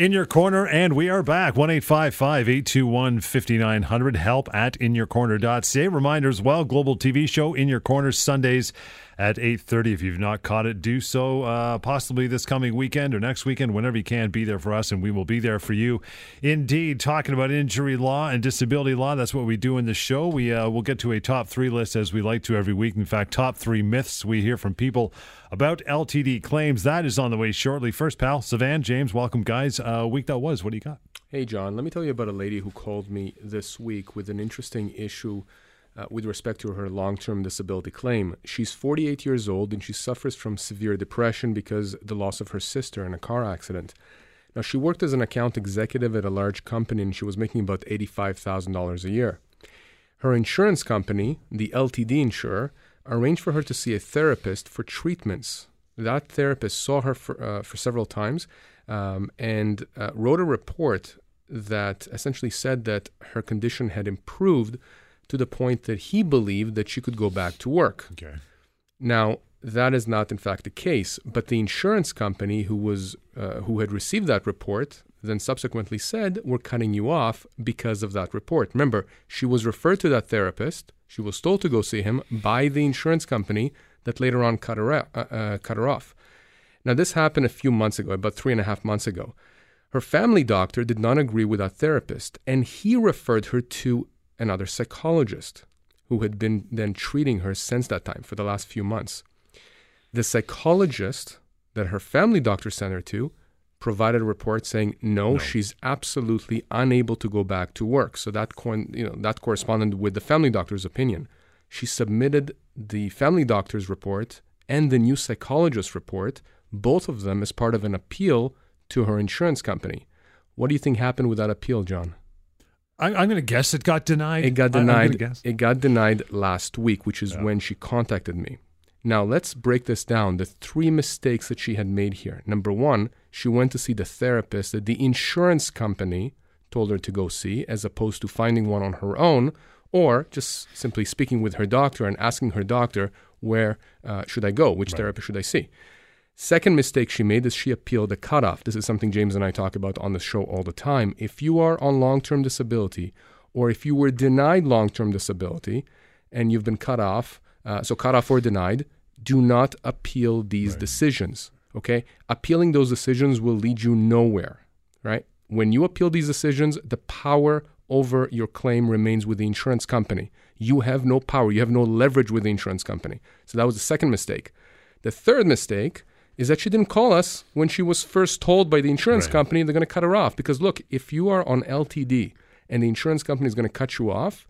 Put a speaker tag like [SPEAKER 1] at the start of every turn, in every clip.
[SPEAKER 1] In your corner, and we are back. 1 821 5900. Help at inyourcorner.ca. Reminder as well global TV show In Your Corner Sundays at 8.30 if you've not caught it do so uh, possibly this coming weekend or next weekend whenever you can be there for us and we will be there for you. Indeed talking about injury law and disability law that's what we do in the show. We uh, will get to a top three list as we like to every week. In fact top three myths we hear from people about ltd claims. That is on the way shortly. First pal Sivan james welcome guys. Uh, week that was. What do you got?
[SPEAKER 2] Hey john let me tell you about a lady who called me this week with an interesting issue uh, with respect to her long term disability claim. She's 48 years old and she suffers from severe depression because the loss of her sister in a car accident. Now, she worked as an account executive at a large company and she was making about $85,000 a year. Her insurance company, the LTD insurer, arranged for her to see a therapist for treatments. That therapist saw her for, uh, for several times um, and uh, wrote a report that essentially said that her condition had improved to the point that he believed that she could go back to work.
[SPEAKER 1] Okay.
[SPEAKER 2] Now, that is not in fact the case, but the insurance company who was uh, who had received that report then subsequently said, "We're cutting you off because of that report." Remember, she was referred to that therapist. She was told to go see him by the insurance company that later on cut her, uh, uh, cut her off. Now, this happened a few months ago, about three and a half months ago. Her family doctor did not agree with that therapist, and he referred her to another psychologist who had been then treating her since that time for the last few months. The psychologist that her family doctor sent her to provided a report saying no, no, she's absolutely unable to go back to work. So that you know that corresponded with the family doctor's opinion. She submitted the family doctor's report and the new psychologist report, both of them as part of an appeal to her insurance company. What do you think happened with that appeal, John?
[SPEAKER 1] I'm, I'm going to guess it got denied.
[SPEAKER 2] It got denied. It got denied last week, which is yeah. when she contacted me. Now let's break this down. The three mistakes that she had made here. Number one, she went to see the therapist that the insurance company told her to go see, as opposed to finding one on her own, or just simply speaking with her doctor and asking her doctor, where uh, should I go? Which right. therapist should I see? Second mistake she made is she appealed a cutoff. This is something James and I talk about on the show all the time. If you are on long term disability, or if you were denied long term disability and you've been cut off, uh, so cut off or denied, do not appeal these right. decisions. Okay? Appealing those decisions will lead you nowhere, right? When you appeal these decisions, the power over your claim remains with the insurance company. You have no power, you have no leverage with the insurance company. So that was the second mistake. The third mistake is that she didn't call us when she was first told by the insurance right. company they're going to cut her off. Because look, if you are on LTD and the insurance company is going to cut you off,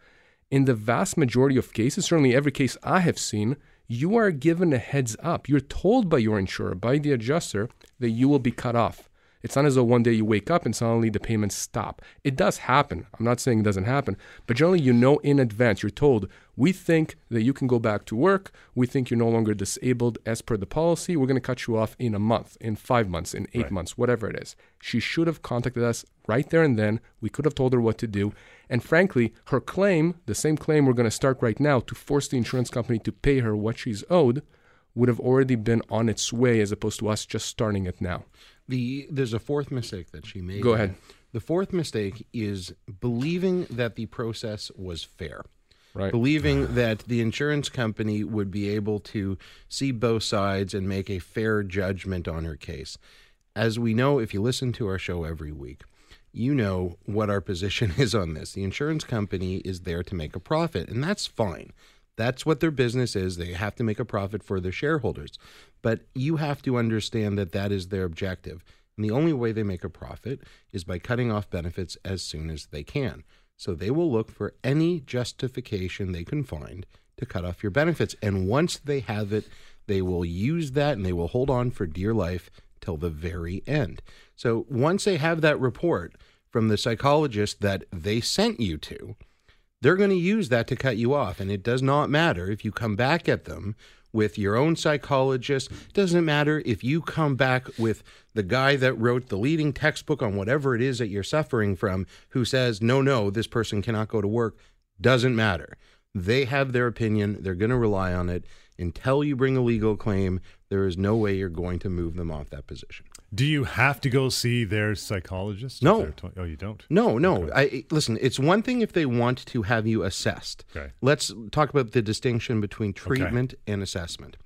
[SPEAKER 2] in the vast majority of cases, certainly every case I have seen, you are given a heads up. You're told by your insurer, by the adjuster, that you will be cut off. It's not as though one day you wake up and suddenly the payments stop. It does happen. I'm not saying it doesn't happen, but generally you know in advance. You're told, we think that you can go back to work. We think you're no longer disabled as per the policy. We're going to cut you off in a month, in five months, in eight right. months, whatever it is. She should have contacted us right there and then. We could have told her what to do. And frankly, her claim, the same claim we're going to start right now to force the insurance company to pay her what she's owed, would have already been on its way as opposed to us just starting it now.
[SPEAKER 3] The there's a fourth mistake that she made.
[SPEAKER 2] Go ahead.
[SPEAKER 3] The fourth mistake is believing that the process was fair.
[SPEAKER 2] Right.
[SPEAKER 3] Believing that the insurance company would be able to see both sides and make a fair judgment on her case. As we know, if you listen to our show every week, you know what our position is on this. The insurance company is there to make a profit, and that's fine. That's what their business is. They have to make a profit for their shareholders. But you have to understand that that is their objective. And the only way they make a profit is by cutting off benefits as soon as they can. So they will look for any justification they can find to cut off your benefits. And once they have it, they will use that and they will hold on for dear life till the very end. So once they have that report from the psychologist that they sent you to, they're going to use that to cut you off. And it does not matter if you come back at them with your own psychologist. Doesn't matter if you come back with the guy that wrote the leading textbook on whatever it is that you're suffering from, who says, no, no, this person cannot go to work. Doesn't matter. They have their opinion. They're going to rely on it. Until you bring a legal claim, there is no way you're going to move them off that position.
[SPEAKER 1] Do you have to go see their psychologist?
[SPEAKER 3] No.
[SPEAKER 1] to- oh, you don't.
[SPEAKER 3] No, no. I listen. It's one thing if they want to have you assessed.
[SPEAKER 1] Okay.
[SPEAKER 3] Let's talk about the distinction between treatment and assessment.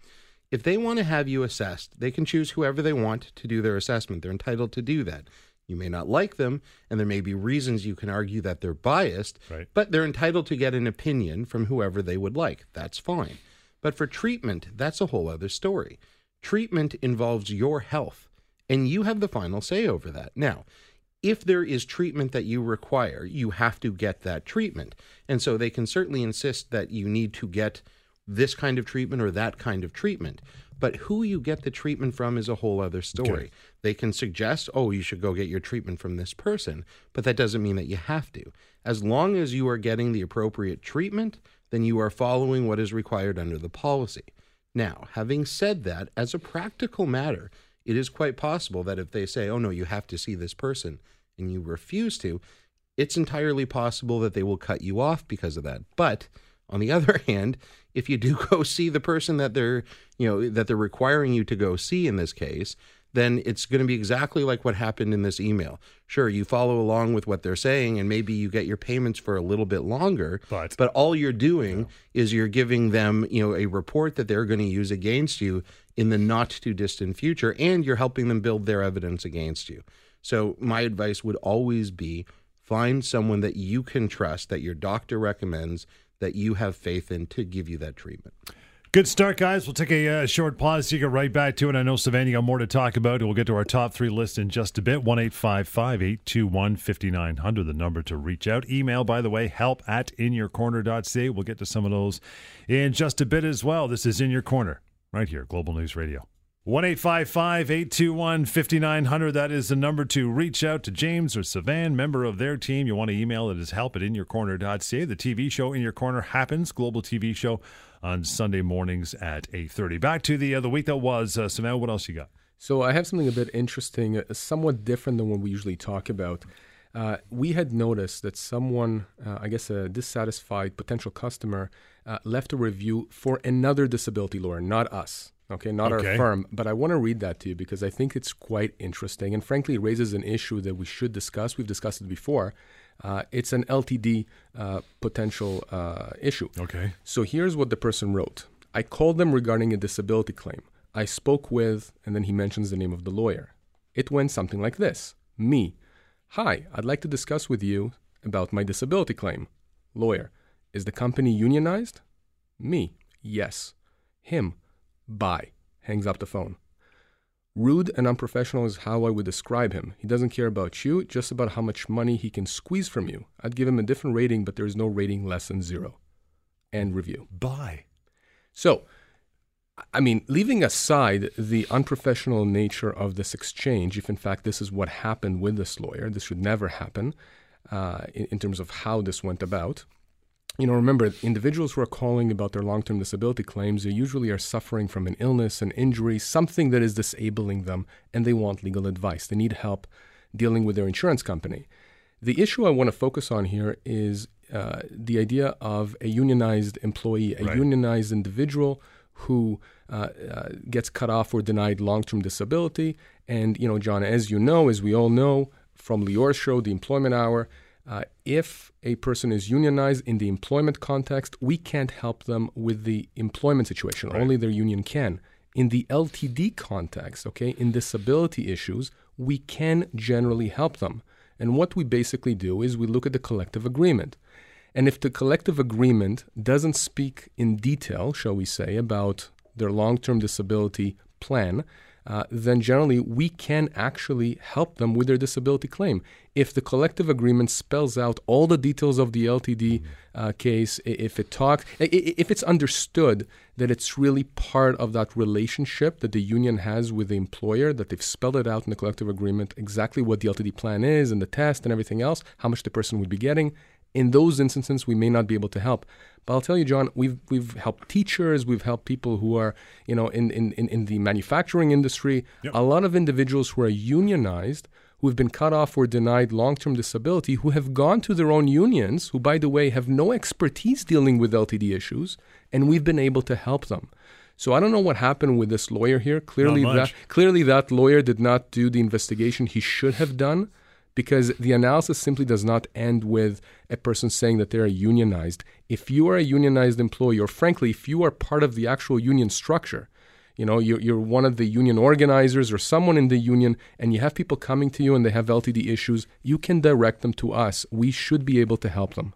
[SPEAKER 3] If they want to have you assessed, they can choose whoever they want to do their assessment. They're entitled to do that. You may not like them, and there may be reasons you can argue that they're biased,
[SPEAKER 1] Right.
[SPEAKER 3] but they're entitled to get an opinion from whoever they would like. That's fine. But for treatment, that's a whole other story. Treatment involves your health, and you have the final say over that. Now, if there is treatment that you require, you have to get that treatment. And so they can certainly insist that you need to get this kind of treatment or that kind of treatment. But who you get the treatment from is a whole other story.
[SPEAKER 1] Okay.
[SPEAKER 3] They can suggest, oh, you should go get your treatment from this person, but that doesn't mean that you have to. As long as you are getting the appropriate treatment, then you are following what is required under the policy. Now, having said that, as a practical matter, it is quite possible that if they say, oh, no, you have to see this person, and you refuse to, it's entirely possible that they will cut you off because of that. But on the other hand, if you do go see the person that they're, you know, that they're requiring you to go see in this case, then it's going to be exactly like what happened in this email. Sure, you follow along with what they're saying and maybe you get your payments for a little bit longer,
[SPEAKER 1] But-
[SPEAKER 3] but all you're doing is you're giving them, you know, a report that they're going to use against you in the not too distant future and you're helping them build their evidence against you. So my advice would always be find someone that you can trust that your doctor recommends that you have faith in to give you that treatment.
[SPEAKER 1] Good start, guys. We'll take a uh, short pause to get right back to it. I know, Savannah, you got more to talk about. We'll get to our top three list in just a bit. 1 821 5900, the number to reach out. Email, by the way, help at inyourcorner.ca. We'll get to some of those in just a bit as well. This is In Your Corner, right here, Global News Radio. 1 821 5900. That is the number to reach out to James or Sivan, member of their team. You want to email it as help at inyourcorner.ca. The TV show In Your Corner happens, global TV show on Sunday mornings at 8.30. Back to the uh, the week that was. Uh, Sivan, what else you got?
[SPEAKER 2] So I have something a bit interesting, uh, somewhat different than what we usually talk about. Uh, we had noticed that someone, uh, I guess a dissatisfied potential customer, uh, left a review for another disability lawyer, not us. Okay, not
[SPEAKER 1] Okay.
[SPEAKER 2] our firm, but I want to read that to you because I think it's quite interesting and frankly it raises an issue that we should discuss. We've discussed it before. Uh, it's an LTD uh, potential uh, issue.
[SPEAKER 1] Okay.
[SPEAKER 2] So here's what the person wrote I called them regarding a disability claim. I spoke with, and then he mentions the name of the lawyer. It went something like this Me. Hi, I'd like to discuss with you about my disability claim. Lawyer. Is the company unionized? Me. Yes. Him. Bye. Hangs up the phone. Rude and unprofessional is how I would describe him. He doesn't care about you, just about how much money he can squeeze from you. I'd give him a different rating, but there is no rating less than zero. End review.
[SPEAKER 1] Bye.
[SPEAKER 2] So, I mean, leaving aside the unprofessional nature of this exchange, if in fact this is what happened with this lawyer, this should never happen uh, in, in terms of how this went about. You know, remember, individuals who are calling about their long term disability claims, they usually are suffering from an illness, an injury, something that is disabling them, and they want legal advice. They need help dealing with their insurance company. The issue I want to focus on here is uh, the idea of a unionized employee, a
[SPEAKER 1] Right.
[SPEAKER 2] unionized individual who uh, uh, gets cut off or denied long-term disability. And you know, John, as you know, as we all know from Lior's show, The Employment Hour, uh, if a person is unionized in the employment context, we can't help them with the employment situation.
[SPEAKER 1] Right.
[SPEAKER 2] Only their union can. In the LTD context, okay, in disability issues, we can generally help them. And what we basically do is we look at the collective agreement. And if the collective agreement doesn't speak in detail, shall we say, about their long term disability plan, uh, then generally we can actually help them with their disability claim. If the collective agreement spells out all the details of the LTD uh, case, if it talks, if it's understood that it's really part of that relationship that the union has with the employer, that they've spelled it out in the collective agreement exactly what the LTD plan is and the test and everything else, how much the person would be getting. In those instances, we may not be able to help. But I'll tell you, John, we've we've helped teachers, we've helped people who are, you know, in in, in, in the manufacturing industry.
[SPEAKER 1] Yep.
[SPEAKER 2] A lot of individuals who are unionized, who have been cut off or denied long-term disability, who have gone to their own unions, who, by the way, have no expertise dealing with LTD issues, and we've been able to help them. So I don't know what happened with this lawyer here. Clearly, that clearly that lawyer did not do the investigation he should have done, because the analysis simply does not end with a person saying that they are unionized. If you are a unionized employee, or frankly, if you are part of the actual union structure, you know, you're, you're one of the union organizers or someone in the union, and you have people coming to you and they have LTD issues, you can direct them to us. We should be able to help them.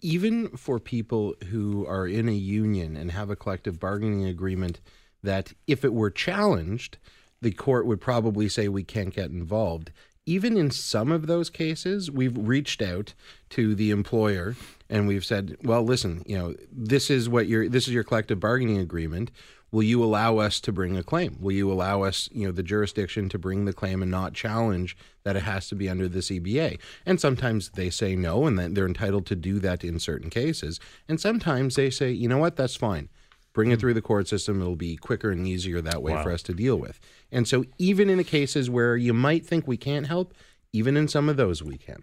[SPEAKER 3] even for people who are in a union and have a collective bargaining agreement that if it were challenged, the court would probably say we can't get involved. Even in some of those cases, we've reached out to the employer and we've said, "Well, listen, you know, this is what your this is your collective bargaining agreement. Will you allow us to bring a claim? Will you allow us, you know, the jurisdiction to bring the claim and not challenge that it has to be under the CBA? And sometimes they say no, and then they're entitled to do that in certain cases. And sometimes they say, you know what, that's fine. Bring it hmm. through the court system. It'll be quicker and easier that way
[SPEAKER 1] Wow.
[SPEAKER 3] for us to deal with. And so, even in the cases where you might think we can't help, even in some of those we can.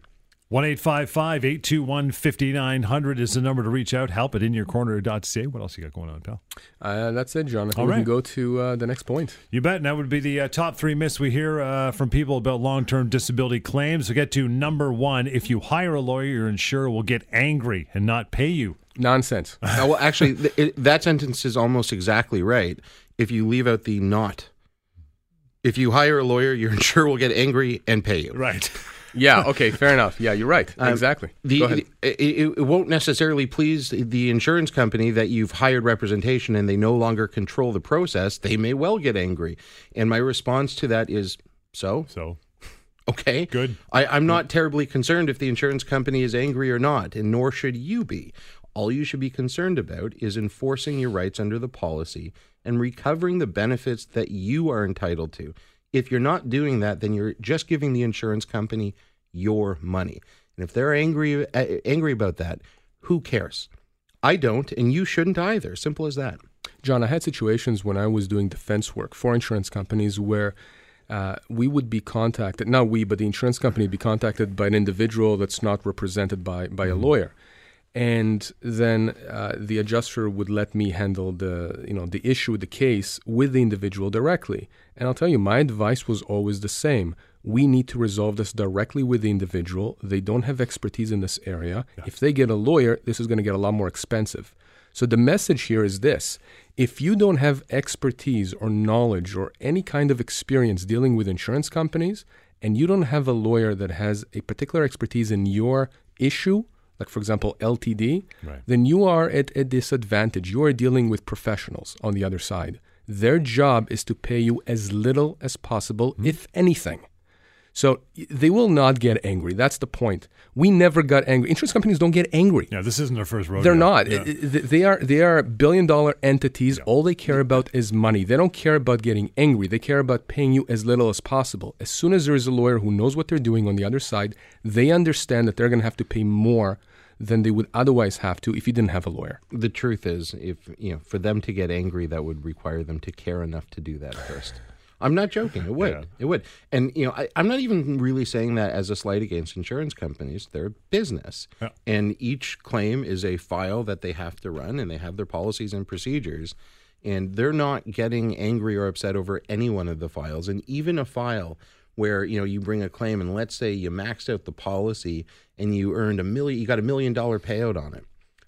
[SPEAKER 1] 1 821 5900 is the number to reach out. Help at inyourcorner.ca. What else you got going on, pal?
[SPEAKER 2] Uh, that's it, John. I think
[SPEAKER 1] All
[SPEAKER 2] we
[SPEAKER 1] right.
[SPEAKER 2] can go to uh, the next point.
[SPEAKER 1] You bet. And that would be the uh, top three myths we hear uh, from people about long term disability claims. We get to number one. If you hire a lawyer, your insurer will get angry and not pay you.
[SPEAKER 2] Nonsense.
[SPEAKER 3] Uh, well, actually, th- it, that sentence is almost exactly right. If you leave out the not, if you hire a lawyer, your insurer will get angry and pay you.
[SPEAKER 1] Right.
[SPEAKER 2] yeah. Okay. Fair enough. Yeah, you're right.
[SPEAKER 3] Um,
[SPEAKER 2] exactly.
[SPEAKER 3] The,
[SPEAKER 2] go ahead.
[SPEAKER 3] the- it, it won't necessarily please the insurance company that you've hired representation and they no longer control the process. They may well get angry. And my response to that is so,
[SPEAKER 1] So
[SPEAKER 3] okay.
[SPEAKER 1] good.
[SPEAKER 3] I, I'm not terribly concerned if the insurance company is angry or not, and nor should you be. All you should be concerned about is enforcing your rights under the policy and recovering the benefits that you are entitled to. If you're not doing that, then you're just giving the insurance company your money. And if they're angry uh, angry about that, who cares? I don't, and you shouldn't either. Simple as that.
[SPEAKER 2] John, I had situations when I was doing defense work for insurance companies where uh, we would be contacted, not we, but the insurance company would be contacted by an individual that's not represented by, by a lawyer. And then uh, the adjuster would let me handle the, you know, the issue, the case with the individual directly. And I'll tell you, my advice was always the same. We need to resolve this directly with the individual. They don't have expertise in this area. If they get a lawyer, this is going to get a lot more expensive. So the message here is this if you don't have expertise or knowledge or any kind of experience dealing with insurance companies, and you don't have a lawyer that has a particular expertise in your issue, like for example LTD,
[SPEAKER 1] Right.
[SPEAKER 2] then you are at a disadvantage. You are dealing with professionals on the other side. Their job is to pay you as little as possible, hmm. if anything. So they will not get angry. That's the point. We never got angry. Insurance companies don't get angry.
[SPEAKER 1] Yeah, this isn't their first rodeo.
[SPEAKER 2] They're not.
[SPEAKER 1] Yeah.
[SPEAKER 2] I- I- They are. They are billion dollar entities. All they care about is money. They don't care about getting angry. They care about paying you as little as possible. As soon as there is a lawyer who knows what they're doing on the other side, they understand that they're going to have to pay more than they would otherwise have to if you didn't have a lawyer.
[SPEAKER 3] The truth is, if you know, for them to get angry, that would require them to care enough to do that first. I'm not joking. It would.
[SPEAKER 1] Yeah.
[SPEAKER 3] It would. And you know, I, I'm not even really saying that as a slight against insurance companies. They're a business,
[SPEAKER 1] Yeah.
[SPEAKER 3] and each claim is a file that they have to run, and they have their policies and procedures. And they're not getting angry or upset over any one of the files. And even a file where you know you bring a claim, and let's say you maxed out the policy and you earned a million, you got a million dollar payout on it.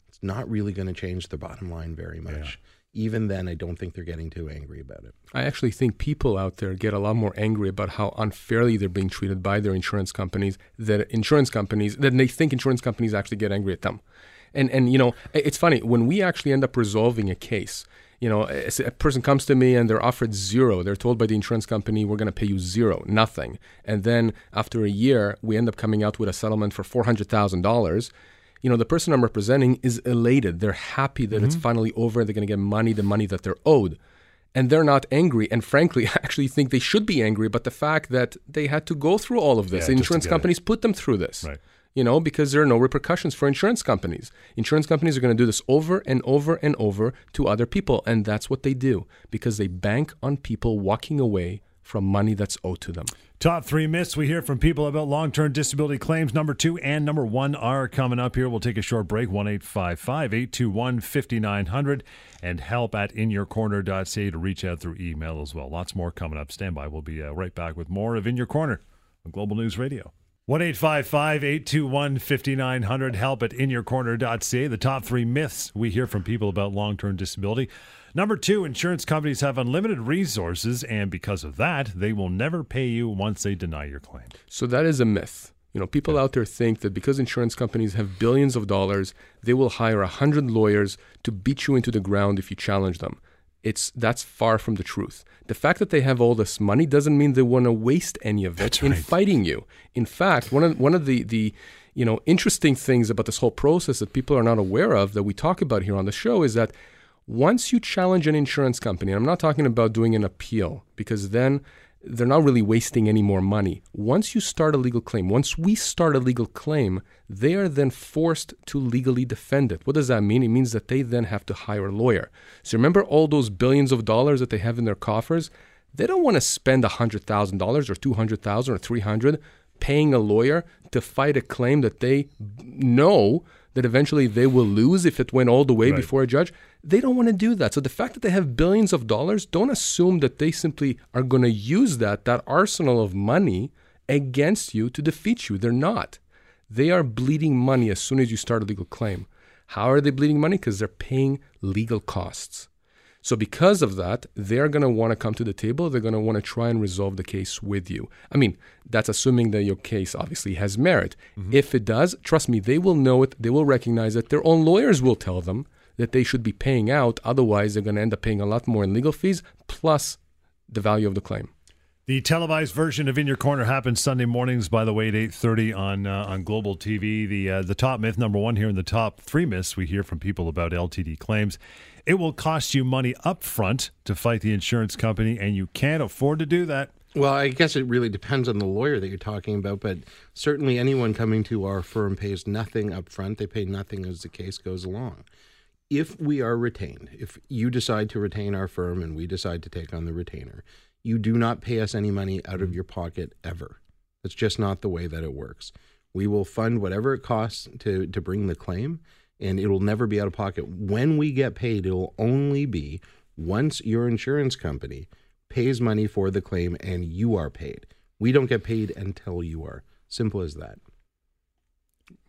[SPEAKER 3] It's not really going to change the bottom line very much. Even then, I don't think they're getting too angry about it.
[SPEAKER 2] I actually think people out there get a lot more angry about how unfairly they're being treated by their insurance companies. That insurance companies, that they think insurance companies actually get angry at them. And and you know, it's funny when we actually end up resolving a case. You know, a, a person comes to me and they're offered zero. They're told by the insurance company, "We're going to pay you zero, nothing." And then after a year, we end up coming out with a settlement for four hundred thousand dollars you know, the person I'm representing is elated. They're happy that it's mm-hmm. finally over. They're going to get money, the money that they're owed. And they're not angry. And frankly, I actually think they should be angry. But the fact that they had to go through all of this,
[SPEAKER 1] Yeah,
[SPEAKER 2] the insurance
[SPEAKER 1] get it.
[SPEAKER 2] companies put them through this.
[SPEAKER 1] Right.
[SPEAKER 2] You know, because there are no repercussions for insurance companies. Insurance companies are going to do this over and over and over to other people. And that's what they do because they bank on people walking away from money that's owed to them.
[SPEAKER 1] Top three myths we hear from people about long term disability claims. Number two and number one are coming up here. We'll take a short break. 1 821 5900 and help at inyourcorner.ca to reach out through email as well. Lots more coming up. Stand by. We'll be uh, right back with more of In Your Corner on Global News Radio. 1 821 5900. Help at inyourcorner.ca. The top three myths we hear from people about long term disability. Number two, insurance companies have unlimited resources, and because of that, they will never pay you once they deny your claim.
[SPEAKER 2] So that is a myth. You know, people yeah. out there think that because insurance companies have billions of dollars, they will hire a hundred lawyers to beat you into the ground if you challenge them. It's that's far from the truth. The fact that they have all this money doesn't mean they want to waste any of it in fighting you. In fact, one of one of the the you know interesting things about this whole process that people are not aware of that we talk about here on the show is that once you challenge an insurance company, I'm not talking about doing an appeal because then they're not really wasting any more money. Once you start a legal claim, once we start a legal claim, they are then forced to legally defend it. What does that mean? It means that they then have to hire a lawyer. So remember all those billions of dollars that they have in their coffers? They don't want to spend $100,000 or 200,000 or 300 paying a lawyer to fight a claim that they know that eventually they will lose if it went all the way right. before a judge. They don't want to do that. So the fact that they have billions of dollars, don't assume that they simply are going to use that that arsenal of money against you to defeat you. They're not. They are bleeding money as soon as you start a legal claim. How are they bleeding money? Because they're paying legal costs. So, because of that, they're going to want to come to the table. They're going to want to try and resolve the case with you. I mean, that's assuming that your case obviously has merit. Mm-hmm. If it does, trust me, they will know it. They will recognize it. Their own lawyers will tell them that they should be paying out. Otherwise, they're going to end up paying a lot more in legal fees plus the value of the claim.
[SPEAKER 1] The televised version of In Your Corner happens Sunday mornings, by the way, at eight thirty on uh, on Global TV. The uh, the top myth number one here in the top three myths we hear from people about LTD claims it will cost you money up front to fight the insurance company, and you can't afford to do that.
[SPEAKER 3] Well, I guess it really depends on the lawyer that you're talking about, but certainly anyone coming to our firm pays nothing up front. They pay nothing as the case goes along. If we are retained, if you decide to retain our firm and we decide to take on the retainer, you do not pay us any money out of mm. your pocket ever. That's just not the way that it works. We will fund whatever it costs to, to bring the claim, and it'll never be out of pocket. When we get paid, it'll only be once your insurance company pays money for the claim and you are paid. We don't get paid until you are. Simple as that.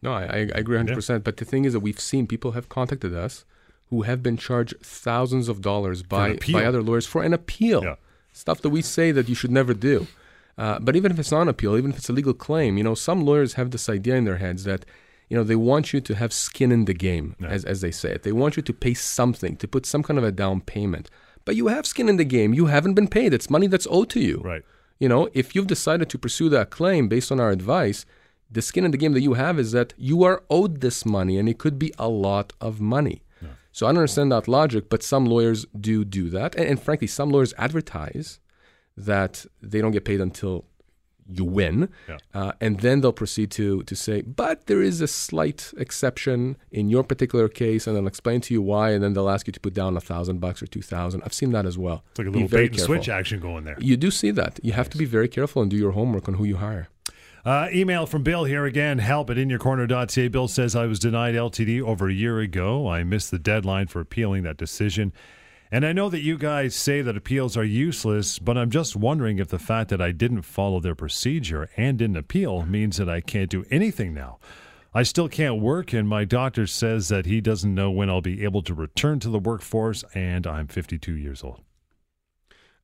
[SPEAKER 2] No, I, I agree 100%. Yeah. But the thing is that we've seen people have contacted us who have been charged thousands of dollars by, by other lawyers for an appeal. Yeah. Stuff that we say that you should never do. Uh, but even if it's not an appeal, even if it's a legal claim, you know, some lawyers have this idea in their heads that you know, they want you to have skin in the game, yeah. as, as they say it. They want you to pay something, to put some kind of a down payment. But you have skin in the game. You haven't been paid. It's money that's owed to you.
[SPEAKER 1] Right.
[SPEAKER 2] You know, if you've decided to pursue that claim based on our advice, the skin in the game that you have is that you are owed this money, and it could be a lot of money. Yeah. So I don't understand that logic, but some lawyers do do that. And, and frankly, some lawyers advertise that they don't get paid until you win, yeah. uh, and then they'll proceed to to say, but there is a slight exception in your particular case, and they'll explain to you why, and then they'll ask you to put down a thousand bucks or two thousand. I've seen that as well.
[SPEAKER 1] It's like a little bait and switch action going there.
[SPEAKER 2] You do see that. You have nice. to be very careful and do your homework on who you hire.
[SPEAKER 1] Uh, email from Bill here again. Help at inyourcorner.ca. Bill says I was denied LTD over a year ago. I missed the deadline for appealing that decision. And I know that you guys say that appeals are useless, but I'm just wondering if the fact that I didn't follow their procedure and didn't appeal means that I can't do anything now. I still can't work, and my doctor says that he doesn't know when I'll be able to return to the workforce, and I'm 52 years old.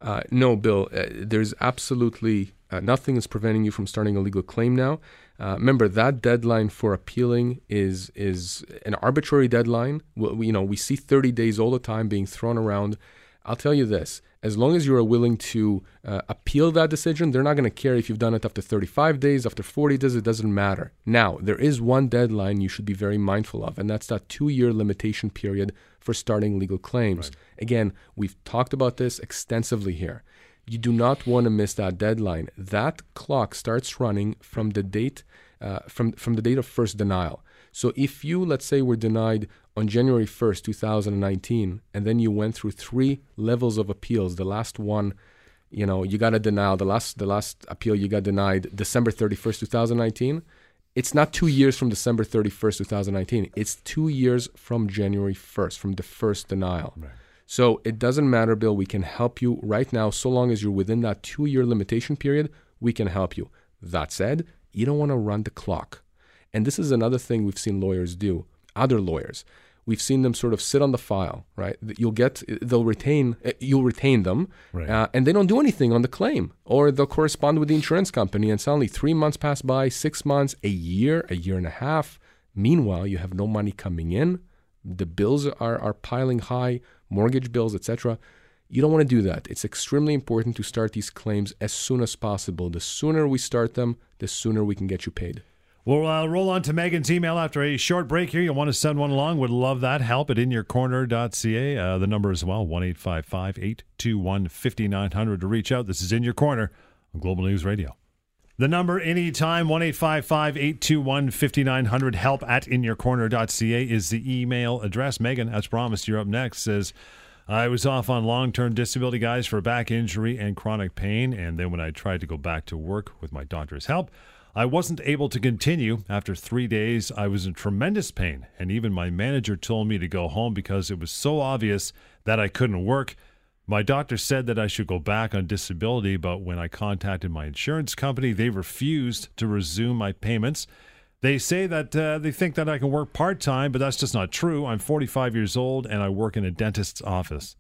[SPEAKER 2] Uh, no, Bill, uh, there's absolutely uh, nothing is preventing you from starting a legal claim now. Uh, remember that deadline for appealing is is an arbitrary deadline. We, you know, we see 30 days all the time being thrown around. I'll tell you this: as long as you are willing to uh, appeal that decision, they're not going to care if you've done it after 35 days, after 40 days. It doesn't matter. Now, there is one deadline you should be very mindful of, and that's that two-year limitation period for starting legal claims. Right. Again, we've talked about this extensively here. You do not want to miss that deadline. That clock starts running from the date uh, from from the date of first denial. So if you let's say were denied on January 1st, 2019, and then you went through three levels of appeals, the last one you know, you got a denial. The last the last appeal you got denied December 31st, 2019. It's not two years from December 31st, 2019. It's two years from January 1st, from the first denial.
[SPEAKER 1] Right.
[SPEAKER 2] So it doesn't matter, Bill. We can help you right now, so long as you're within that two year limitation period, we can help you. That said, you don't want to run the clock. And this is another thing we've seen lawyers do, other lawyers we've seen them sort of sit on the file, right? You'll get, they'll retain, uh, you'll retain them,
[SPEAKER 1] Right.
[SPEAKER 2] uh, and they don't do anything on the claim, or they'll correspond with the insurance company, and suddenly three months pass by, six months, a year, a year and a half. Meanwhile, you have no money coming in, the bills are are piling high, mortgage bills, etc. You don't want to do that. It's extremely important to start these claims as soon as possible. The sooner we start them, the sooner we can get you paid.
[SPEAKER 1] We'll uh, roll on to Megan's email after a short break here. You'll want to send one along. Would love that. Help at inyourcorner.ca. Uh, the number as well, 1 821 5900 to reach out. This is In Your Corner on Global News Radio. The number anytime, 1 821 5900. Help at inyourcorner.ca is the email address. Megan, as promised, you're up next. Says, I was off on long term disability, guys, for back injury and chronic pain. And then when I tried to go back to work with my doctor's help, I wasn't able to continue. After three days, I was in tremendous pain, and even my manager told me to go home because it was so obvious that I couldn't work. My doctor said that I should go back on disability, but when I contacted my insurance company, they refused to resume my payments. They say that uh, they think that I can work part time, but that's just not true. I'm 45 years old and I work in a dentist's office.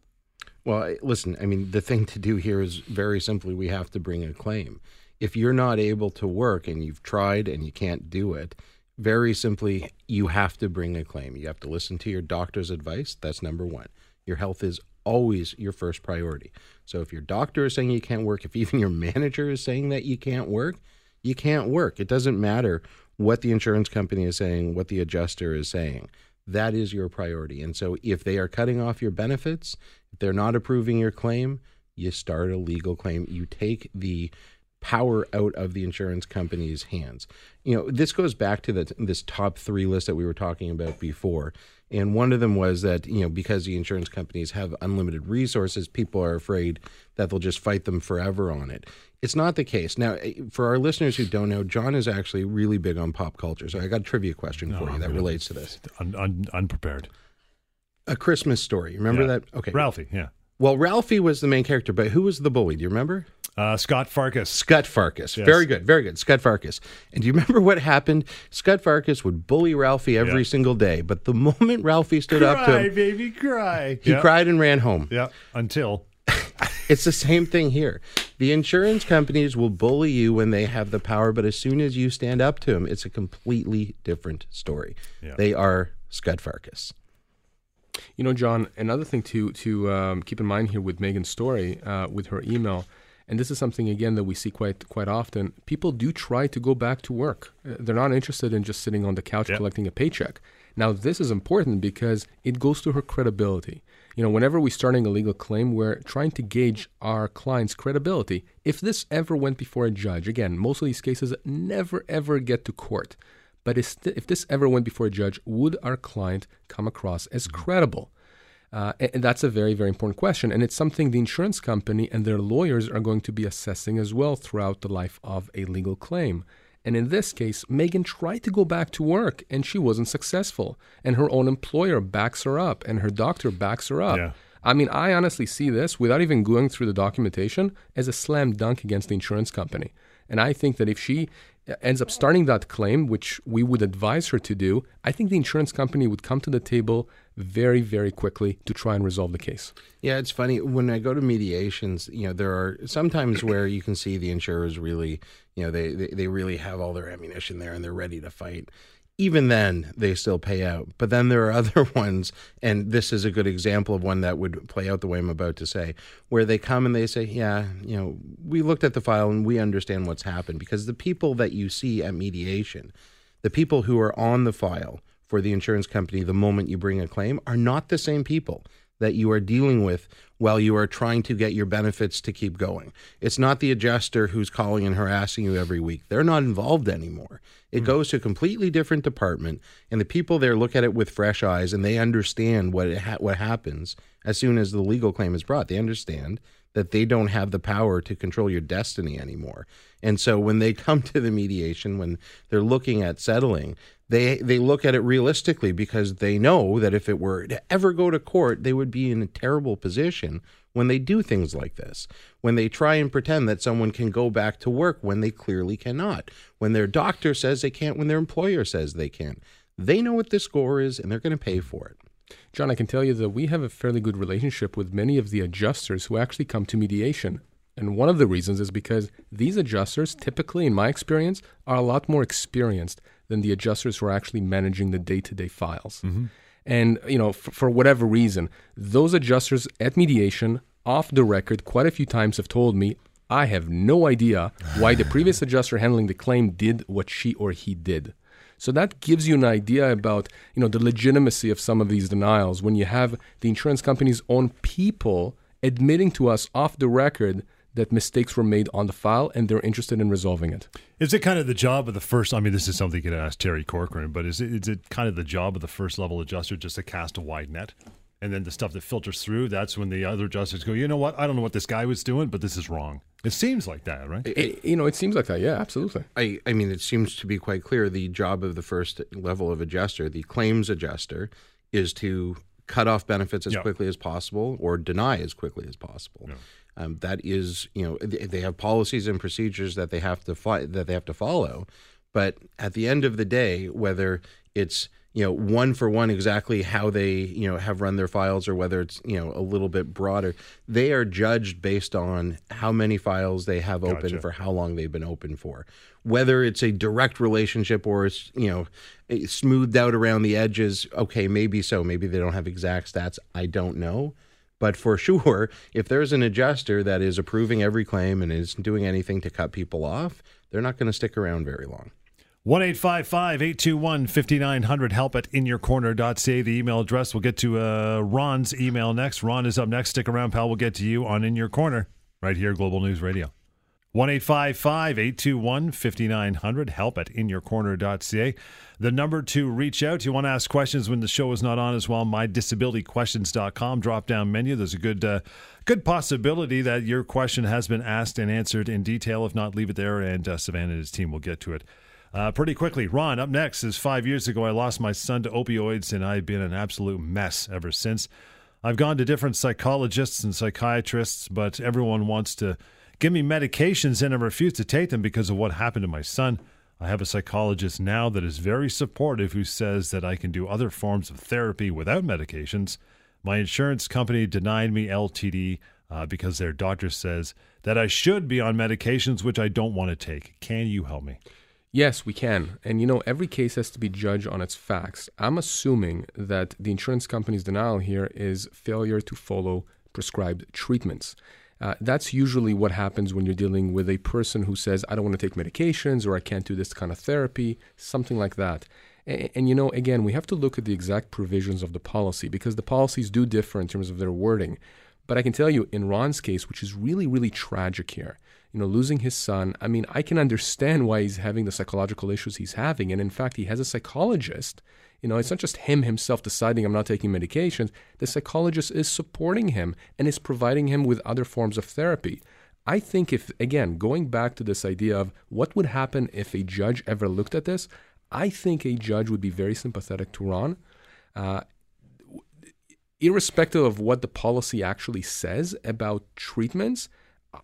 [SPEAKER 3] Well, listen, I mean, the thing to do here is very simply we have to bring a claim. If you're not able to work and you've tried and you can't do it, very simply, you have to bring a claim. You have to listen to your doctor's advice. That's number one. Your health is always your first priority. So if your doctor is saying you can't work, if even your manager is saying that you can't work, you can't work. It doesn't matter what the insurance company is saying, what the adjuster is saying. That is your priority. And so if they are cutting off your benefits, if they're not approving your claim, you start a legal claim. You take the power out of the insurance company's hands. You know, this goes back to the, this top three list that we were talking about before. And one of them was that, you know, because the insurance companies have unlimited resources, people are afraid that they'll just fight them forever on it. It's not the case. Now, eh, for our listeners who don't know, John is actually really big on pop culture. So I got a trivia question for you that
[SPEAKER 1] I'm
[SPEAKER 3] relates to this.
[SPEAKER 1] Un- un- unprepared.
[SPEAKER 3] A Christmas story. Remember
[SPEAKER 1] Yeah.
[SPEAKER 3] that? Okay.
[SPEAKER 1] Ralphie, yeah.
[SPEAKER 3] Well, Ralphie was the main character, but who was the bully? Do you remember?
[SPEAKER 1] Uh, Scott Farkus.
[SPEAKER 3] Scott Farkus.
[SPEAKER 1] Yes.
[SPEAKER 3] Very good, very good. Scott Farkus. And do you remember what happened? Scott Farkus would bully Ralphie every
[SPEAKER 1] Yeah.
[SPEAKER 3] single day, but the moment Ralphie stood up to him,
[SPEAKER 1] baby, cry.
[SPEAKER 3] he
[SPEAKER 1] yeah.
[SPEAKER 3] cried and ran home.
[SPEAKER 1] Yeah, until.
[SPEAKER 3] It's the same thing here. The insurance companies will bully you when they have the power, but as soon as you stand up to them, it's a completely different story.
[SPEAKER 1] Yeah.
[SPEAKER 3] They are Scott Farkus.
[SPEAKER 2] You know, John, another thing to to um, keep in mind here with Megan's story, uh, with her email, and this is something again that we see quite quite often. People do try to go back to work. Uh, they're not interested in just sitting on the couch
[SPEAKER 1] Yep.
[SPEAKER 2] collecting a paycheck. Now, this is important because it goes to her credibility. You know, whenever we're starting a legal claim, we're trying to gauge our client's credibility. If this ever went before a judge, again, most of these cases never ever get to court. But if this ever went before a judge, would our client come across as credible? Uh, and, that's a very, very important question. And it's something the insurance company and their lawyers are going to be assessing as well throughout the life of a legal claim. And in this case, Megan tried to go back to work and she wasn't successful. And her own employer backs her up and her doctor backs her up.
[SPEAKER 1] Yeah.
[SPEAKER 2] I mean, I honestly see this without even going through the documentation as a slam dunk against the insurance company. And I think that if she ends up starting that claim, which we would advise her to do, I think the insurance company would come to the table very, very quickly to try and resolve the case.
[SPEAKER 3] Yeah, it's funny when I go to mediations. You know, there are sometimes where you can see the insurers really, you know, they they, they really have all their ammunition there and they're ready to fight. Even then, they still pay out. But then there are other ones, and this is a good example of one that would play out the way I'm about to say, where they come and they say, "Yeah, you know, we looked at the file and we understand what's happened." Because the people that you see at mediation, the people who are on the file for the insurance company the moment you bring a claim are not the same people that you are dealing with while you are trying to get your benefits to keep going. It's not the adjuster who's calling and harassing you every week. They're not involved anymore. It hmm. goes to a completely different department, and the people there look at it with fresh eyes and they understand what it ha- what happens as soon as the legal claim is brought. They understand that they don't have the power to control your destiny anymore. And so when they come to the mediation, when they're looking at settling, they they look at it realistically because they know that if it were to ever go to court, they would be in a terrible position when they do things like this. When they try and pretend that someone can go back to work when they clearly cannot. When their doctor says they can't, when their employer says they can't. They know what the score is and they're going to pay for it.
[SPEAKER 2] John, I can tell you that we have a fairly good relationship with many of the adjusters who actually come to mediation. And one of the reasons is because these adjusters, typically, in my experience, are a lot more experienced than the adjusters who are actually managing the day to day files. Mm-hmm. And, you know, f- for whatever reason, those adjusters at mediation, off the record, quite a few times have told me, I have no idea why the previous adjuster handling the claim did what she or he did. So that gives you an idea about, you know, the legitimacy of some of these denials when you have the insurance company's own people admitting to us off the record that mistakes were made on the file and they're interested in resolving it.
[SPEAKER 1] Is it kind of the job of the first? I mean, this is something you could ask Terry Corcoran, but is it, is it kind of the job of the first level adjuster just to cast a wide net? And then the stuff that filters through, that's when the other adjusters go, you know what? I don't know what this guy was doing, but this is wrong. It seems like that, right?
[SPEAKER 2] It, you know, it seems like that. Yeah, absolutely.
[SPEAKER 3] I, I mean, it seems to be quite clear the job of the first level of adjuster, the claims adjuster, is to cut off benefits as quickly as possible or deny as quickly as possible. Um, that is, you know, they have policies and procedures that they have to fi- that they have to follow. But at the end of the day, whether it's you know one for one exactly how they you know have run their files or whether it's you know a little bit broader. They are judged based on how many files they have open gotcha. for how long they've been open for. Whether it's a direct relationship or it's you know smoothed out around the edges okay maybe so. Maybe they don't have exact stats. I don't know. But for sure, if there's an adjuster that is approving every claim and isn't doing anything to cut people off, they're not going to stick around very long.
[SPEAKER 1] 1 821 5900 help at inyourcorner.ca. The email address. We'll get to uh, Ron's email next. Ron is up next. Stick around, pal. We'll get to you on In Your Corner right here, Global News Radio. 1 821 5900 help at inyourcorner.ca. The number to reach out. You want to ask questions when the show is not on as well. MyDisabilityQuestions.com drop down menu. There's a good uh, good possibility that your question has been asked and answered in detail. If not, leave it there, and uh, Savannah and his team will get to it uh, pretty quickly. Ron, up next is five years ago, I lost my son to opioids, and I've been an absolute mess ever since. I've gone to different psychologists and psychiatrists, but everyone wants to give me medications and I refuse to take them because of what happened to my son. I have a psychologist now that is very supportive who says that I can do other forms of therapy without medications. My insurance company denied me LTD uh, because their doctor says that I should be on medications which I don't want to take. Can you help me?
[SPEAKER 2] Yes, we can. And you know, every case has to be judged on its facts. I'm assuming that the insurance company's denial here is failure to follow prescribed treatments. Uh, that's usually what happens when you're dealing with a person who says, I don't want to take medications or I can't do this kind of therapy, something like that. And, and, you know, again, we have to look at the exact provisions of the policy because the policies do differ in terms of their wording. But I can tell you, in Ron's case, which is really, really tragic here, you know, losing his son. I mean, I can understand why he's having the psychological issues he's having. And in fact, he has a psychologist. You know, it's not just him himself deciding I'm not taking medications. The psychologist is supporting him and is providing him with other forms of therapy. I think if, again, going back to this idea of what would happen if a judge ever looked at this, I think a judge would be very sympathetic to Ron. Uh, irrespective of what the policy actually says about treatments,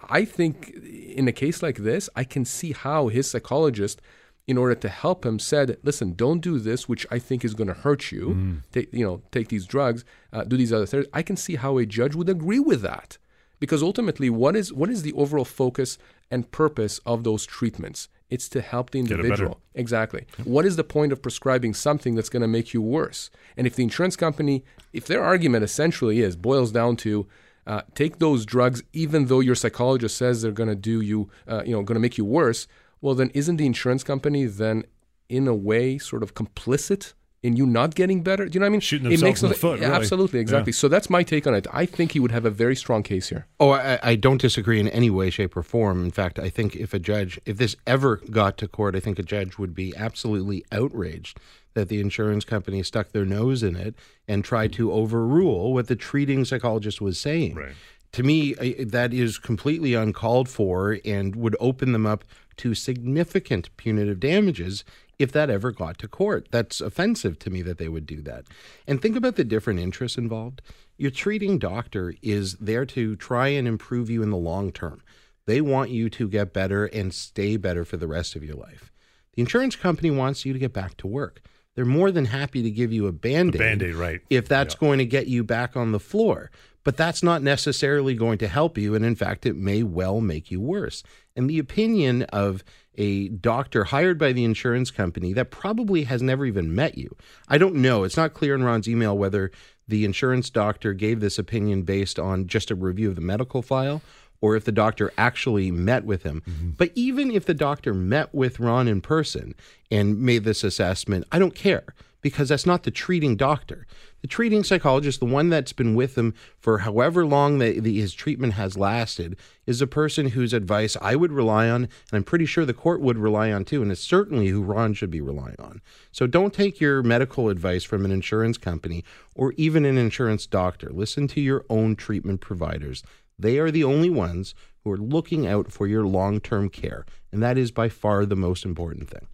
[SPEAKER 2] I think in a case like this, I can see how his psychologist, in order to help him, said, "Listen, don't do this, which I think is going to hurt you. Mm. Take, you know, take these drugs, uh, do these other things." I can see how a judge would agree with that, because ultimately, what is what is the overall focus and purpose of those treatments? It's to help the individual. Exactly. What is the point of prescribing something that's going to make you worse? And if the insurance company, if their argument essentially is boils down to uh, take those drugs even though your psychologist says they're going to do you, uh, you know, going to make you worse. Well, then isn't the insurance company then, in a way, sort of complicit in you not getting better? Do you know what I mean?
[SPEAKER 1] Shooting themselves it makes in the foot. Really.
[SPEAKER 2] Absolutely, exactly. Yeah. So that's my take on it. I think he would have a very strong case here.
[SPEAKER 3] Oh, I, I, don't disagree in any way, shape, or form. In fact, I think if a judge, if this ever got to court, I think a judge would be absolutely outraged that the insurance company stuck their nose in it and tried to overrule what the treating psychologist was saying.
[SPEAKER 1] Right.
[SPEAKER 3] to me, that is completely uncalled for and would open them up to significant punitive damages if that ever got to court. That's offensive to me that they would do that. And think about the different interests involved. Your treating doctor is there to try and improve you in the long term. They want you to get better and stay better for the rest of your life. The insurance company wants you to get back to work. They're more than happy to give you a band aid.
[SPEAKER 1] Band aid, right.
[SPEAKER 3] If that's yeah. going to get you back on the floor but that's not necessarily going to help you. And in fact, it may well make you worse. And the opinion of a doctor hired by the insurance company that probably has never even met you. I don't know. It's not clear in Ron's email whether the insurance doctor gave this opinion based on just a review of the medical file or if the doctor actually met with him. Mm-hmm. But even if the doctor met with Ron in person and made this assessment, I don't care because that's not the treating doctor. The treating psychologist, the one that's been with him for however long the, the, his treatment has lasted, is a person whose advice I would rely on, and I'm pretty sure the court would rely on too, and it's certainly who Ron should be relying on. So don't take your medical advice from an insurance company or even an insurance doctor. Listen to your own treatment providers. They are the only ones who are looking out for your long term care, and that is by far the most important thing.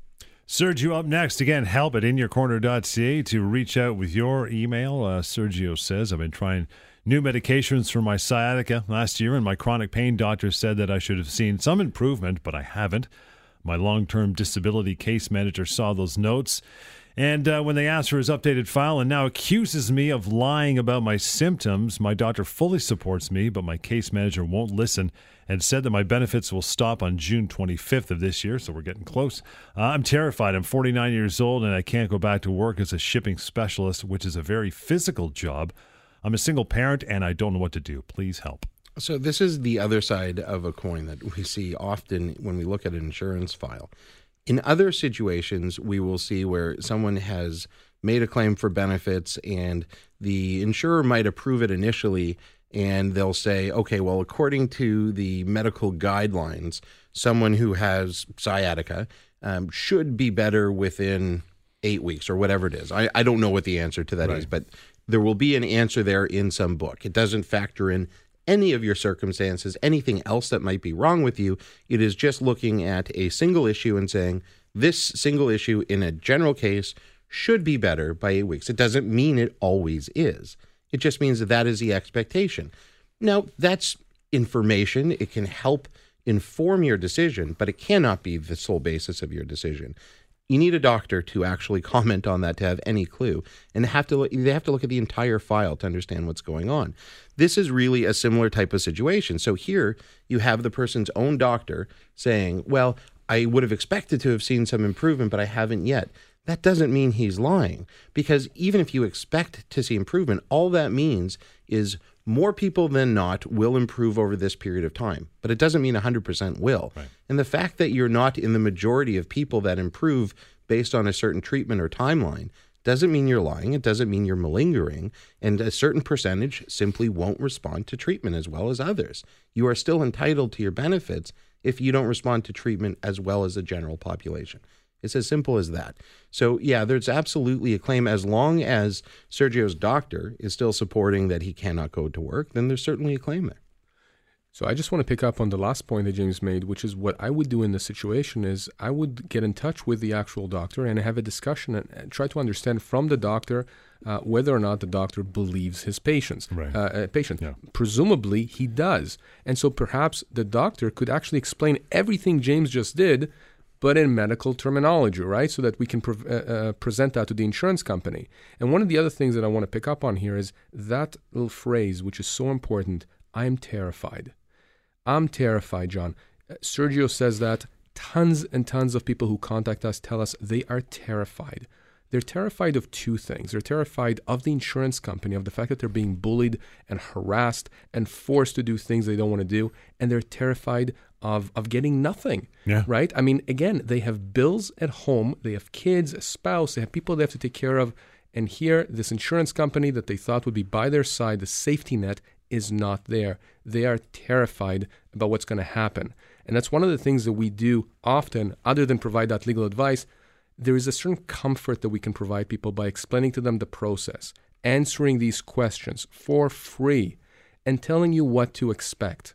[SPEAKER 1] Sergio up next. Again, help at inyourcorner.ca to reach out with your email. Uh, Sergio says, I've been trying new medications for my sciatica last year, and my chronic pain doctor said that I should have seen some improvement, but I haven't. My long term disability case manager saw those notes. And uh, when they asked for his updated file and now accuses me of lying about my symptoms, my doctor fully supports me, but my case manager won't listen and said that my benefits will stop on June 25th of this year, so we're getting close. Uh, I'm terrified. I'm 49 years old and I can't go back to work as a shipping specialist, which is a very physical job. I'm a single parent and I don't know what to do. Please help.
[SPEAKER 3] So, this is the other side of a coin that we see often when we look at an insurance file. In other situations, we will see where someone has made a claim for benefits and the insurer might approve it initially and they'll say, okay, well, according to the medical guidelines, someone who has sciatica um, should be better within eight weeks or whatever it is. I, I don't know what the answer to that right. is, but there will be an answer there in some book. It doesn't factor in any of your circumstances, anything else that might be wrong with you. It is just looking at a single issue and saying, this single issue in a general case should be better by eight weeks. It doesn't mean it always is. It just means that that is the expectation. Now, that's information. It can help inform your decision, but it cannot be the sole basis of your decision. You need a doctor to actually comment on that to have any clue, and have to they have to look at the entire file to understand what's going on. This is really a similar type of situation. So here you have the person's own doctor saying, "Well, I would have expected to have seen some improvement, but I haven't yet." that doesn't mean he's lying because even if you expect to see improvement, all that means is more people than not will improve over this period of time. But it doesn't mean 100% will. Right. And the fact that you're not in the majority of people that improve based on a certain treatment or timeline doesn't mean you're lying. It doesn't mean you're malingering. And a certain percentage simply won't respond to treatment as well as others. You are still entitled to your benefits if you don't respond to treatment as well as the general population. It's as simple as that. So, yeah, there's absolutely a claim. As long as Sergio's doctor is still supporting that he cannot go to work, then there's certainly a claim there.
[SPEAKER 2] So I just want to pick up on the last point that James made, which is what I would do in this situation is I would get in touch with the actual doctor and have a discussion and, and try to understand from the doctor uh, whether or not the doctor believes his patients. Right. Uh, uh, patient. Yeah. Presumably he does, and so perhaps the doctor could actually explain everything James just did but in medical terminology, right? So that we can pre- uh, uh, present that to the insurance company. And one of the other things that I want to pick up on here is that little phrase, which is so important I'm terrified. I'm terrified, John. Uh, Sergio says that tons and tons of people who contact us tell us they are terrified. They're terrified of two things. They're terrified of the insurance company, of the fact that they're being bullied and harassed and forced to do things they don't want to do. And they're terrified of, of getting nothing. Yeah. Right? I mean, again, they have bills at home, they have kids, a spouse, they have people they have to take care of. And here, this insurance company that they thought would be by their side, the safety net, is not there. They are terrified about what's going to happen. And that's one of the things that we do often, other than provide that legal advice. There is a certain comfort that we can provide people by explaining to them the process, answering these questions for free and telling you what to expect.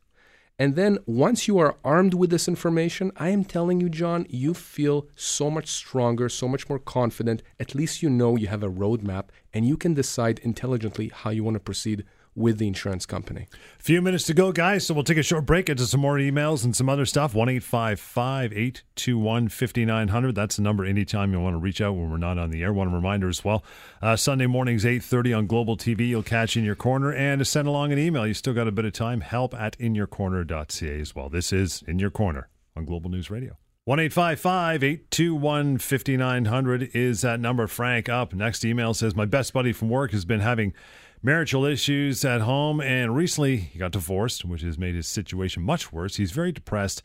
[SPEAKER 2] And then once you are armed with this information, I am telling you, John, you feel so much stronger, so much more confident. At least you know you have a roadmap and you can decide intelligently how you want to proceed with the insurance company.
[SPEAKER 1] A few minutes to go, guys. So we'll take a short break, into some more emails and some other stuff. 1 821 5900. That's the number anytime you want to reach out when we're not on the air. One reminder as well uh, Sunday mornings, 8.30 on Global TV. You'll catch In Your Corner. And send along an email, you still got a bit of time. Help at inyourcorner.ca as well. This is In Your Corner on Global News Radio. 1 821 5900 is that number. Frank up. Next email says, My best buddy from work has been having marital issues at home, and recently he got divorced, which has made his situation much worse. He's very depressed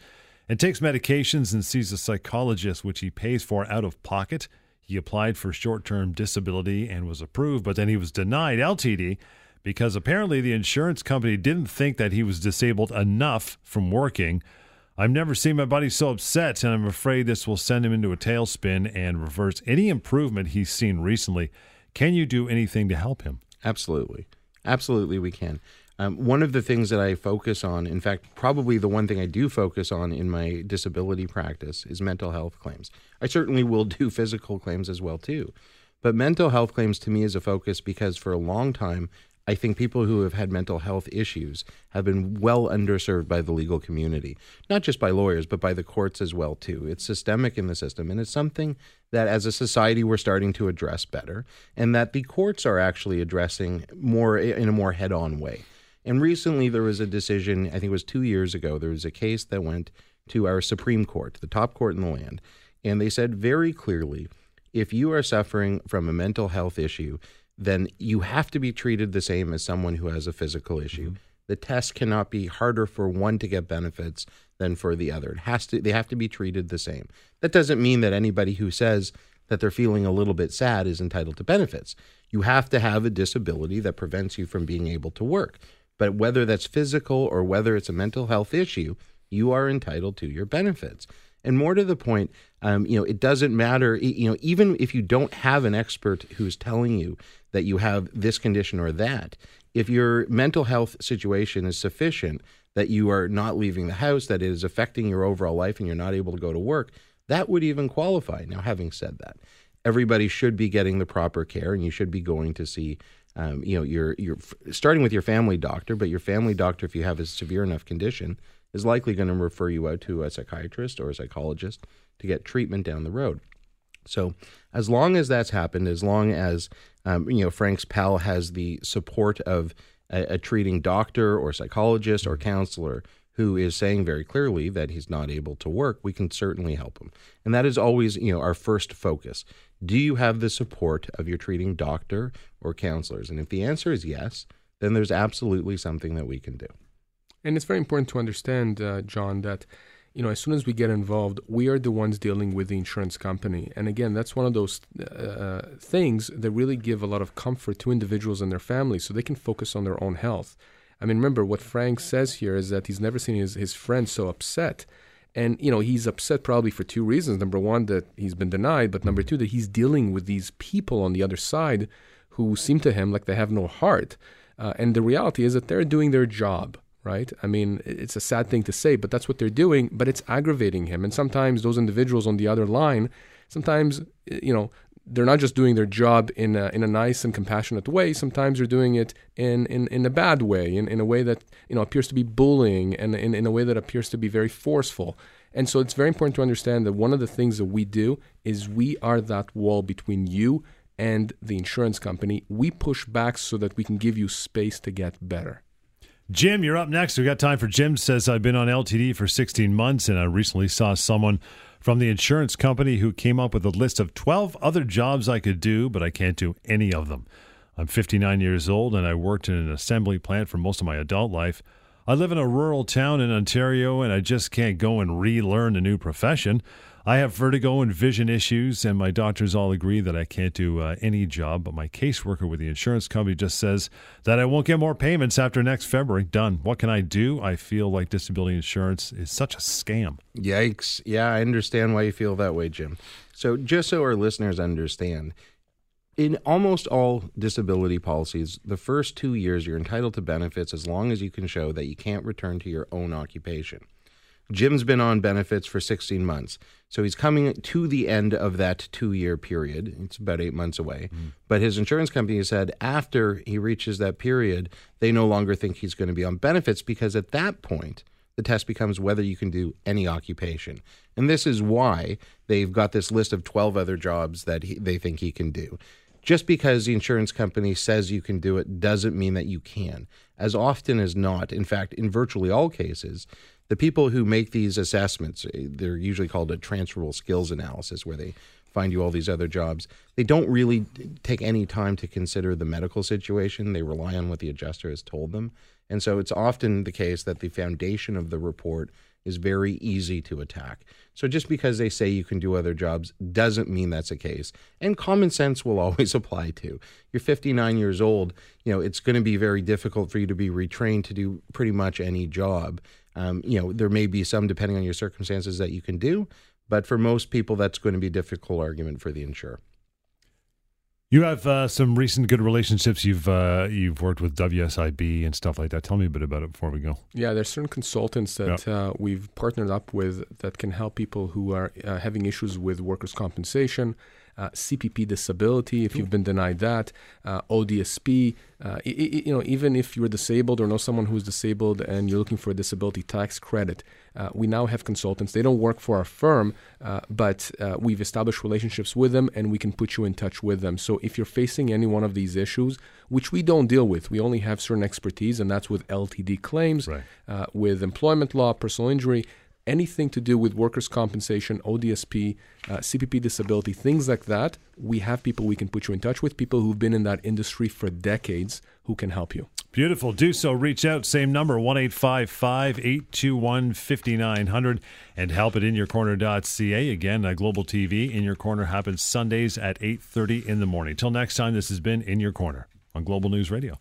[SPEAKER 1] and takes medications and sees a psychologist, which he pays for out of pocket. He applied for short term disability and was approved, but then he was denied LTD because apparently the insurance company didn't think that he was disabled enough from working. I've never seen my buddy so upset, and I'm afraid this will send him into a tailspin and reverse any improvement he's seen recently. Can you do anything to help him?
[SPEAKER 3] Absolutely. Absolutely, we can. Um, one of the things that I focus on, in fact, probably the one thing I do focus on in my disability practice is mental health claims. I certainly will do physical claims as well too, but mental health claims to me is a focus because for a long time I think people who have had mental health issues have been well underserved by the legal community, not just by lawyers, but by the courts as well too. It's systemic in the system, and it's something that as a society we're starting to address better, and that the courts are actually addressing more in a more head-on way. And recently there was a decision, I think it was two years ago, there was a case that went to our Supreme Court, the top court in the land, and they said very clearly if you are suffering from a mental health issue, then you have to be treated the same as someone who has a physical issue. Mm-hmm. The test cannot be harder for one to get benefits than for the other. It has to they have to be treated the same. That doesn't mean that anybody who says that they're feeling a little bit sad is entitled to benefits. You have to have a disability that prevents you from being able to work. But whether that's physical or whether it's a mental health issue, you are entitled to your benefits. And more to the point, um, you know, it doesn't matter. You know, even if you don't have an expert who's telling you that you have this condition or that, if your mental health situation is sufficient that you are not leaving the house, that it is affecting your overall life, and you're not able to go to work, that would even qualify. Now, having said that, everybody should be getting the proper care, and you should be going to see. Um, you know, you're you're starting with your family doctor, but your family doctor, if you have a severe enough condition, is likely going to refer you out to a psychiatrist or a psychologist to get treatment down the road. So, as long as that's happened, as long as um, you know Frank's pal has the support of a, a treating doctor or psychologist or counselor who is saying very clearly that he's not able to work, we can certainly help him. And that is always, you know, our first focus. Do you have the support of your treating doctor or counselors? And if the answer is yes, then there's absolutely something that we can do.
[SPEAKER 2] And it's very important to understand, uh, John, that you know as soon as we get involved, we are the ones dealing with the insurance company. And again, that's one of those uh, things that really give a lot of comfort to individuals and their families, so they can focus on their own health. I mean, remember what Frank says here is that he's never seen his his friend so upset. And you know he's upset probably for two reasons. Number one, that he's been denied, but number two, that he's dealing with these people on the other side who seem to him like they have no heart. Uh, and the reality is that they're doing their job right? I mean, it's a sad thing to say, but that's what they're doing, but it's aggravating him. And sometimes those individuals on the other line, sometimes, you know, they're not just doing their job in a, in a nice and compassionate way. Sometimes they're doing it in, in, in a bad way, in, in a way that, you know, appears to be bullying and in, in a way that appears to be very forceful. And so it's very important to understand that one of the things that we do is we are that wall between you and the insurance company. We push back so that we can give you space to get better.
[SPEAKER 1] Jim, you're up next. We got time for Jim. Says I've been on LTD for 16 months, and I recently saw someone from the insurance company who came up with a list of 12 other jobs I could do, but I can't do any of them. I'm 59 years old, and I worked in an assembly plant for most of my adult life. I live in a rural town in Ontario, and I just can't go and relearn a new profession. I have vertigo and vision issues, and my doctors all agree that I can't do uh, any job. But my caseworker with the insurance company just says that I won't get more payments after next February. Done. What can I do? I feel like disability insurance is such a scam.
[SPEAKER 3] Yikes. Yeah, I understand why you feel that way, Jim. So, just so our listeners understand, in almost all disability policies, the first two years you're entitled to benefits as long as you can show that you can't return to your own occupation. Jim's been on benefits for 16 months. So he's coming to the end of that two year period. It's about eight months away. Mm. But his insurance company said after he reaches that period, they no longer think he's going to be on benefits because at that point, the test becomes whether you can do any occupation. And this is why they've got this list of 12 other jobs that he, they think he can do. Just because the insurance company says you can do it doesn't mean that you can. As often as not, in fact, in virtually all cases, the people who make these assessments, eh, they're usually called a transferable skills analysis, where they find you all these other jobs. They don't really take any time to consider the medical situation. They rely on what the adjuster has told them. And so it's often the case that the foundation of the report is very easy to attack. So just because they say you can do other jobs doesn't mean that's the case. And common sense will always apply to. You're 59 years old, you know, it's going to be very difficult for you to be retrained to do pretty much any job. Um, you know, there may be some depending on your circumstances that you can do, but for most people that's going to be a difficult argument for the insurer.
[SPEAKER 1] You have uh, some recent good relationships. You've uh, you've worked with WSIB and stuff like that. Tell me a bit about it before we go.
[SPEAKER 2] Yeah, there's certain consultants that uh, we've partnered up with that can help people who are uh, having issues with workers' compensation, uh, CPP disability if you've been denied that, uh, ODSP. Uh, you know, even if you're disabled or know someone who's disabled and you're looking for a disability tax credit, uh, we now have consultants. They don't work for our firm, uh, but uh, we've established relationships with them and we can put you in touch with them. So if you're facing any one of these issues, which we don't deal with, we only have certain expertise, and that's with LTD claims, right. with employment law, personal injury anything to do with workers' compensation, ODSP, uh, CPP disability, things like that, we have people we can put you in touch with, people who've been in that industry for decades who can help you.
[SPEAKER 1] Beautiful. Do so. Reach out. Same number, 1 821 5900 and help at inyourcorner.ca. Again, uh, Global TV In Your Corner happens Sundays at 8.30 in the morning. Till next time, this has been In Your Corner on Global News Radio.